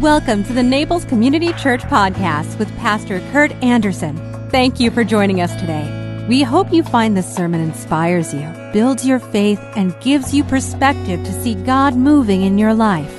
Welcome to the Naples Community Church Podcast with Pastor Kurt Anderson. Thank you for joining us today. We hope you find this sermon inspires you, builds your faith, and gives you perspective to see God moving in your life.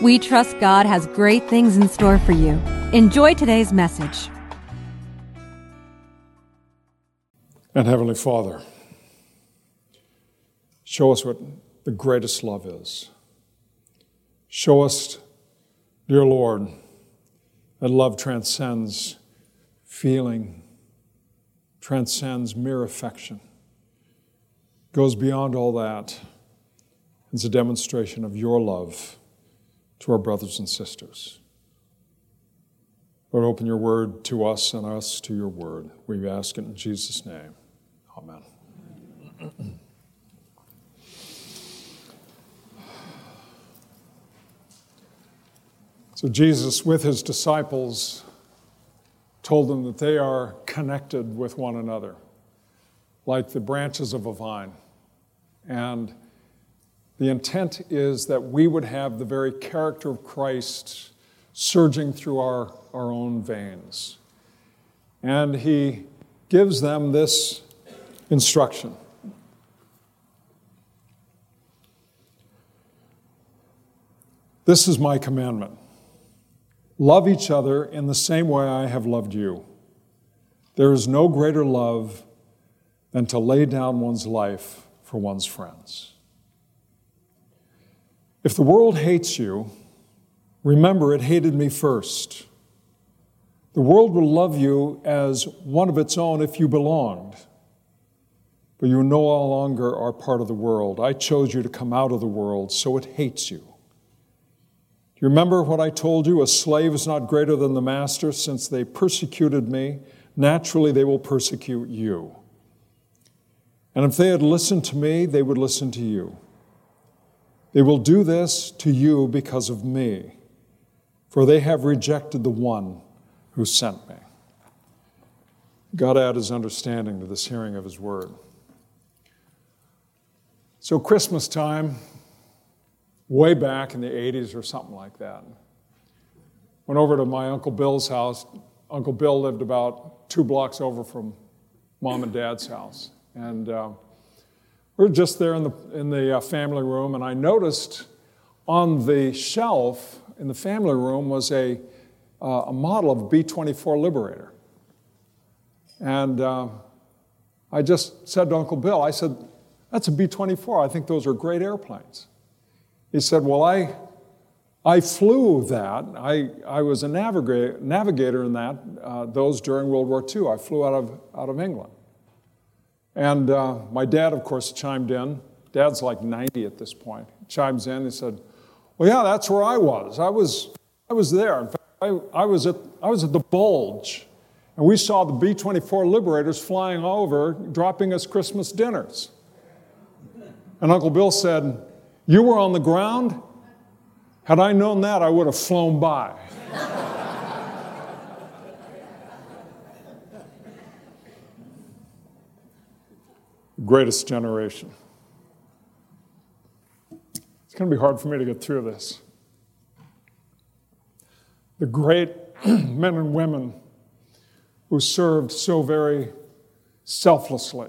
We trust God has great things in store for you. Enjoy today's message. And Heavenly Father, show us what the greatest love is. Show us, dear Lord, that love transcends feeling, transcends mere affection, goes beyond all that. It's a demonstration of your love to our brothers and sisters. Lord, open your word to us and us to your word. We ask it in Jesus' name. Amen. So, Jesus, with his disciples, told them that they are connected with one another, like the branches of a vine. And the intent is that we would have the very character of Christ surging through our, our own veins. And he gives them this instruction. This is my commandment love each other in the same way I have loved you. There is no greater love than to lay down one's life for one's friends. If the world hates you, remember it hated me first. The world will love you as one of its own if you belonged but you no longer are part of the world. I chose you to come out of the world, so it hates you. You remember what I told you? A slave is not greater than the master. Since they persecuted me, naturally they will persecute you. And if they had listened to me, they would listen to you. They will do this to you because of me, for they have rejected the one who sent me. God add his understanding to this hearing of his word. So, Christmas time, way back in the 80s or something like that, went over to my Uncle Bill's house. Uncle Bill lived about two blocks over from mom and dad's house. And uh, we are just there in the, in the uh, family room, and I noticed on the shelf in the family room was a, uh, a model of B 24 Liberator. And uh, I just said to Uncle Bill, I said, that's a B 24. I think those are great airplanes. He said, Well, I, I flew that. I, I was a navigator, navigator in that, uh, those during World War II. I flew out of, out of England. And uh, my dad, of course, chimed in. Dad's like 90 at this point. Chimes in. He said, Well, yeah, that's where I was. I was, I was there. In fact, I, I, was at, I was at the Bulge. And we saw the B 24 Liberators flying over, dropping us Christmas dinners. And Uncle Bill said, You were on the ground? Had I known that, I would have flown by. Greatest generation. It's going to be hard for me to get through this. The great men and women who served so very selflessly.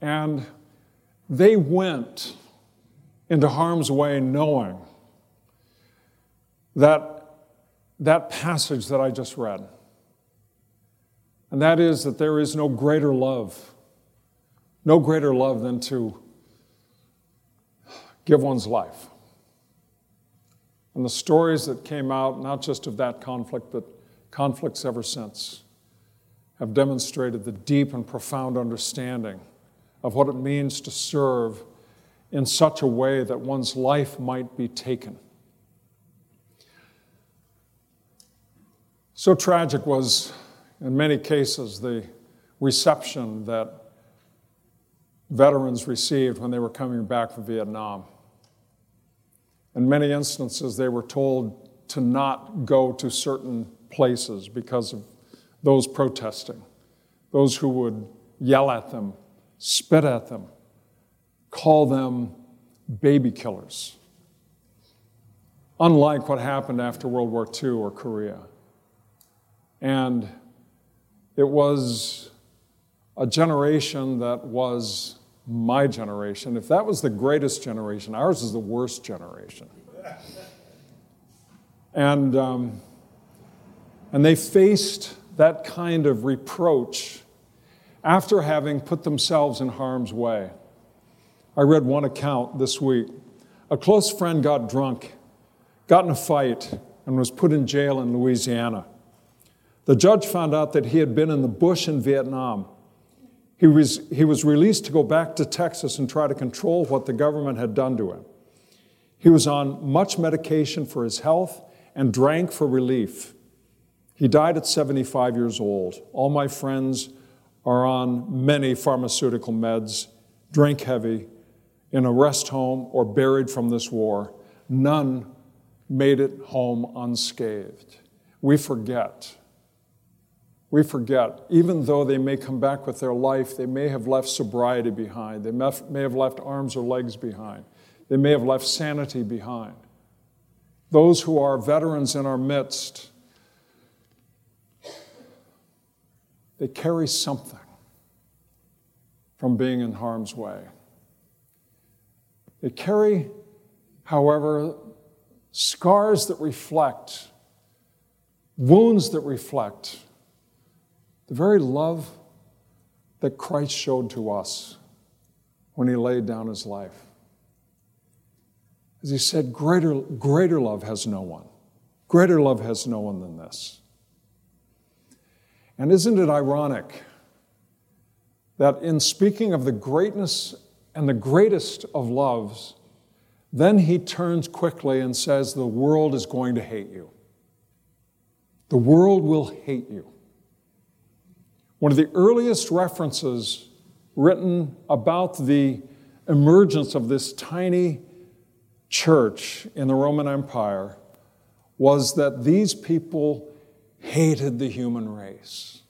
And they went into harm's way knowing that, that passage that I just read. And that is that there is no greater love, no greater love than to give one's life. And the stories that came out, not just of that conflict, but conflicts ever since, have demonstrated the deep and profound understanding of what it means to serve in such a way that one's life might be taken. So tragic was, in many cases, the reception that veterans received when they were coming back from Vietnam. In many instances, they were told to not go to certain places because of those protesting, those who would yell at them, spit at them, call them baby killers. unlike what happened after World War II or Korea. And it was a generation that was my generation. If that was the greatest generation, ours is the worst generation. And, um, and they faced that kind of reproach after having put themselves in harm's way. I read one account this week. A close friend got drunk, got in a fight, and was put in jail in Louisiana. The judge found out that he had been in the bush in Vietnam. He was, he was released to go back to Texas and try to control what the government had done to him. He was on much medication for his health and drank for relief. He died at 75 years old. All my friends are on many pharmaceutical meds, drink heavy, in a rest home, or buried from this war. None made it home unscathed. We forget. We forget, even though they may come back with their life, they may have left sobriety behind. They may have left arms or legs behind. They may have left sanity behind. Those who are veterans in our midst, they carry something from being in harm's way. They carry, however, scars that reflect, wounds that reflect the very love that Christ showed to us when he laid down his life. As he said, greater, greater love has no one. Greater love has no one than this. And isn't it ironic that in speaking of the greatness and the greatest of loves, then he turns quickly and says, The world is going to hate you. The world will hate you. One of the earliest references written about the emergence of this tiny church in the Roman Empire was that these people hated the human race.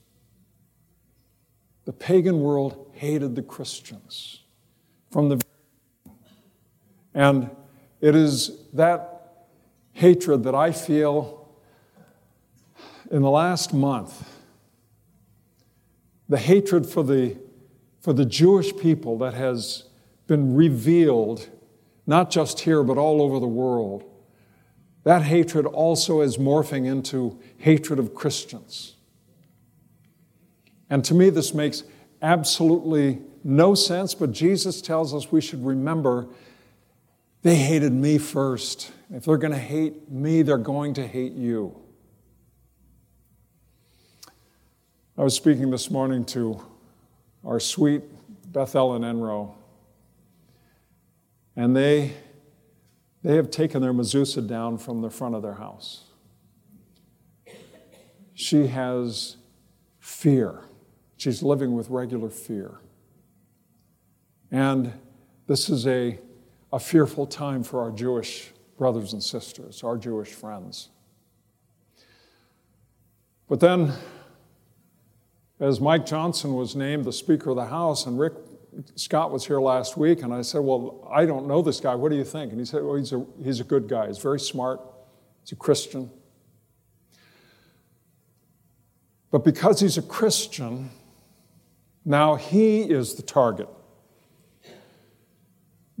The pagan world hated the Christians from the and it is that hatred that I feel in the last month the hatred for the, for the Jewish people that has been revealed, not just here, but all over the world. That hatred also is morphing into hatred of Christians. And to me, this makes absolutely no sense, but Jesus tells us we should remember they hated me first. If they're going to hate me, they're going to hate you. I was speaking this morning to our sweet Beth Ellen Enro, and they, they have taken their mezuzah down from the front of their house. She has fear. She's living with regular fear. And this is a, a fearful time for our Jewish brothers and sisters, our Jewish friends. But then as Mike Johnson was named the Speaker of the House, and Rick Scott was here last week, and I said, Well, I don't know this guy. What do you think? And he said, Well, he's a, he's a good guy. He's very smart. He's a Christian. But because he's a Christian, now he is the target.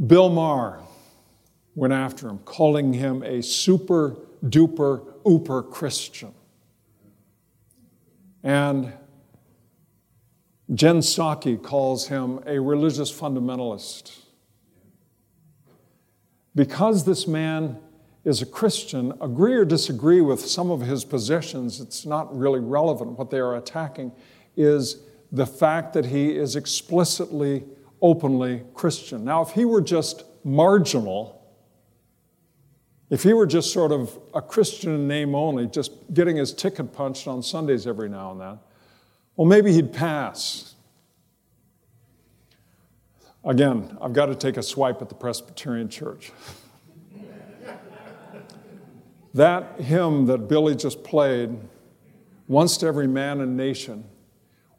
Bill Maher went after him, calling him a super duper ooper Christian. And Jen Psaki calls him a religious fundamentalist. Because this man is a Christian, agree or disagree with some of his positions, it's not really relevant. What they are attacking is the fact that he is explicitly, openly Christian. Now, if he were just marginal, if he were just sort of a Christian name only, just getting his ticket punched on Sundays every now and then, well, maybe he'd pass. Again, I've got to take a swipe at the Presbyterian Church. that hymn that Billy just played, Once to Every Man and Nation,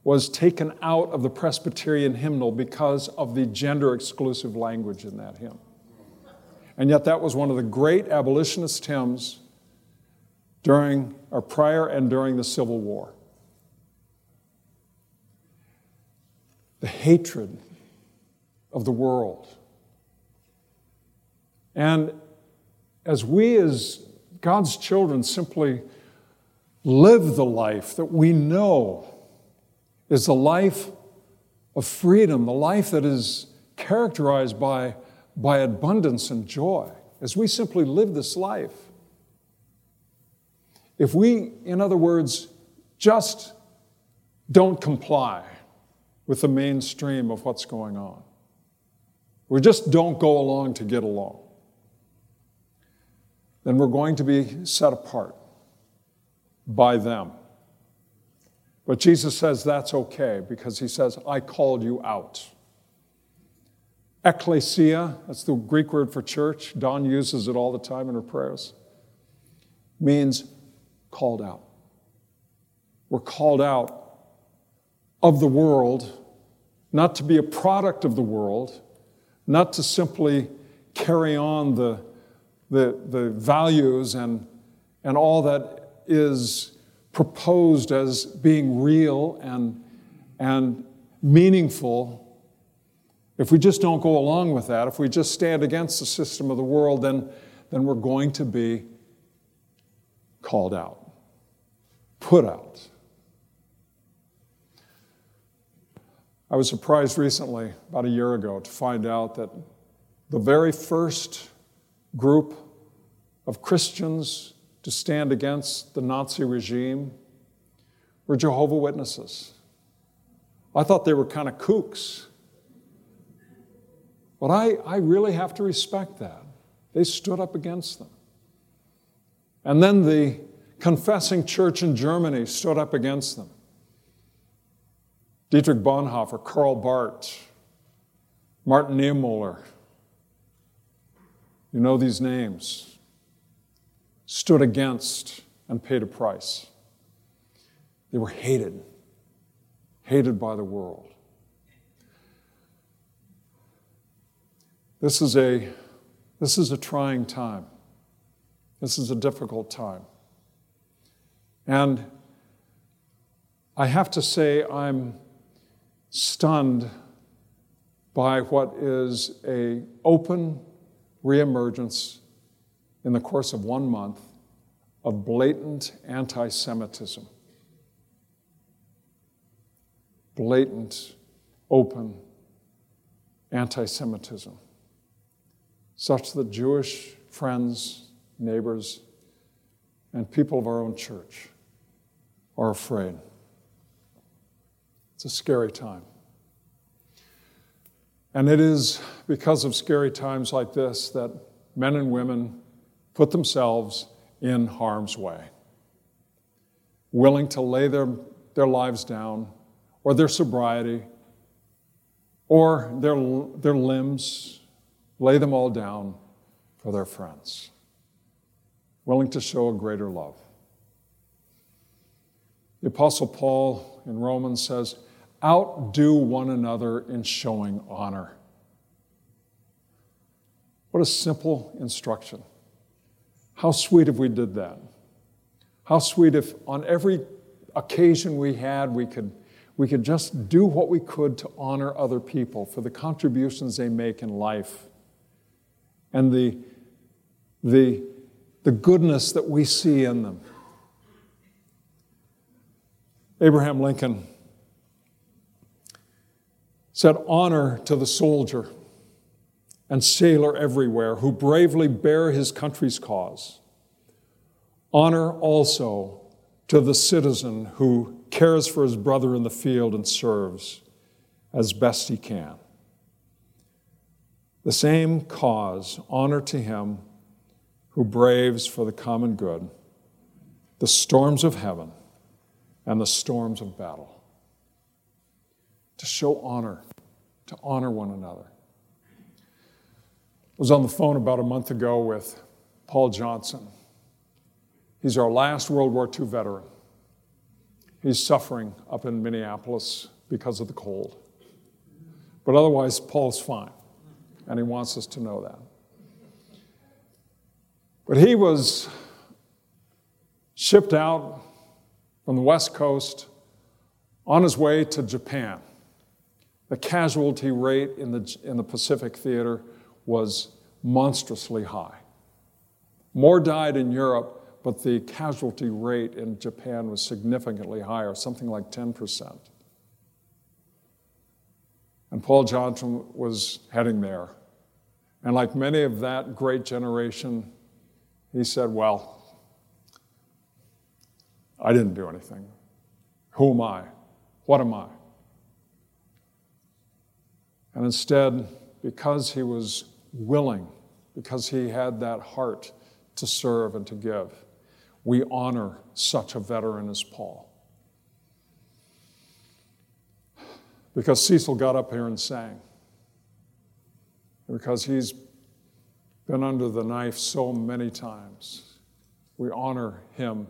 was taken out of the Presbyterian hymnal because of the gender exclusive language in that hymn. And yet, that was one of the great abolitionist hymns during or prior and during the Civil War. The hatred of the world. And as we, as God's children, simply live the life that we know is the life of freedom, the life that is characterized by, by abundance and joy, as we simply live this life, if we, in other words, just don't comply with the mainstream of what's going on, we just don't go along to get along, then we're going to be set apart by them. But Jesus says that's okay because he says, I called you out. Ecclesia, that's the Greek word for church. Dawn uses it all the time in her prayers, means called out. We're called out of the world, not to be a product of the world, not to simply carry on the, the, the values and, and all that is proposed as being real and, and meaningful, if we just don't go along with that, if we just stand against the system of the world, then, then we're going to be called out, put out. I was surprised recently, about a year ago, to find out that the very first group of Christians to stand against the Nazi regime were Jehovah Witnesses. I thought they were kind of kooks. But I, I really have to respect that. They stood up against them. And then the confessing church in Germany stood up against them. Dietrich Bonhoeffer, Karl Barth, Martin Niemöller. You know these names stood against and paid a price. They were hated, hated by the world. This is a, this is a trying time. This is a difficult time. And I have to say, I'm stunned by what is a open reemergence in the course of one month of blatant anti Semitism. Blatant, open anti Semitism, such that Jewish friends, neighbors, and people of our own church are afraid. It's a scary time. And it is because of scary times like this that men and women put themselves in harm's way, willing to lay their, their lives down, or their sobriety, or their, their limbs, lay them all down for their friends, willing to show a greater love. The Apostle Paul in Romans says, Outdo one another in showing honor. What a simple instruction. How sweet if we did that. How sweet if on every occasion we had, we could, we could just do what we could to honor other people for the contributions they make in life and the, the, the goodness that we see in them. Abraham Lincoln said, Honor to the soldier and sailor everywhere who bravely bear his country's cause. Honor also to the citizen who cares for his brother in the field and serves as best he can. The same cause, honor to him who braves for the common good the storms of heaven and the storms of battle. To show honor, to honor one another I was on the phone about a month ago with Paul Johnson. He's our last World War II veteran. He's suffering up in Minneapolis because of the cold. But otherwise, Paul's fine, and he wants us to know that. But he was shipped out from the West Coast on his way to Japan. The casualty rate in the, in the Pacific Theater was monstrously high. More died in Europe, but the casualty rate in Japan was significantly higher, something like 10%. And Paul Johnson was heading there. And like many of that great generation, he said, Well, I didn't do anything. Who am I? What am I? And instead, because he was willing, because he had that heart to serve and to give, we honor such a veteran as Paul. Because Cecil got up here and sang. Because he's been under the knife so many times. We honor him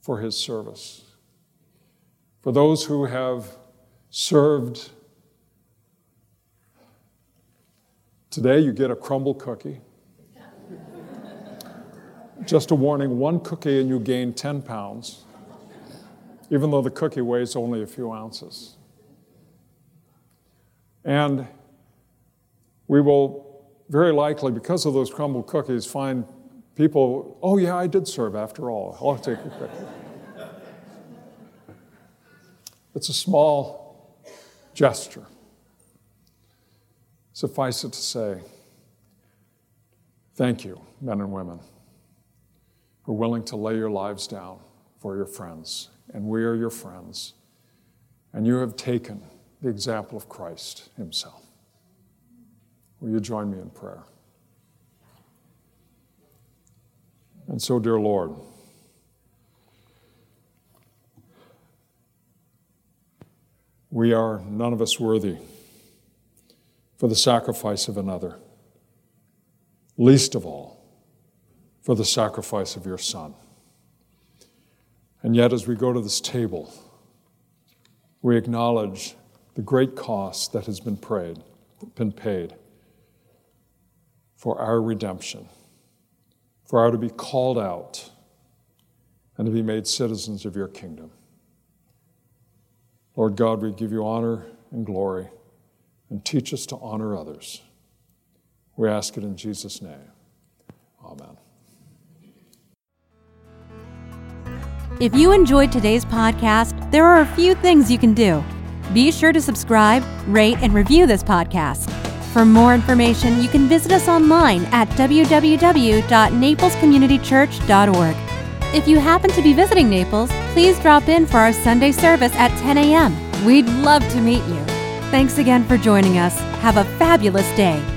for his service. For those who have served, today you get a Crumbl cookie. Just a warning one cookie and you gain 10 pounds, even though the cookie weighs only a few ounces. And we will very likely, because of those Crumbl cookies, find people, oh, yeah, I did serve after all. I'll take a cookie. It's a small gesture. Suffice it to say, thank you, men and women, are willing to lay your lives down for your friends. And we are your friends. And you have taken the example of Christ Himself. Will you join me in prayer? And so, dear Lord, we are none of us worthy for the sacrifice of another, least of all for the sacrifice of your Son. And yet, as we go to this table, we acknowledge the great cost that has been paid, been paid for our redemption, for our to be called out and to be made citizens of your kingdom. Lord God, we give you honor and glory and teach us to honor others. We ask it in Jesus' name. Amen. If you enjoyed today's podcast, there are a few things you can do. Be sure to subscribe, rate, and review this podcast. For more information, you can visit us online at www.naplescommunitychurch.org. If you happen to be visiting Naples, please drop in for our Sunday service at 10 a.m. We'd love to meet you. Thanks again for joining us. Have a fabulous day.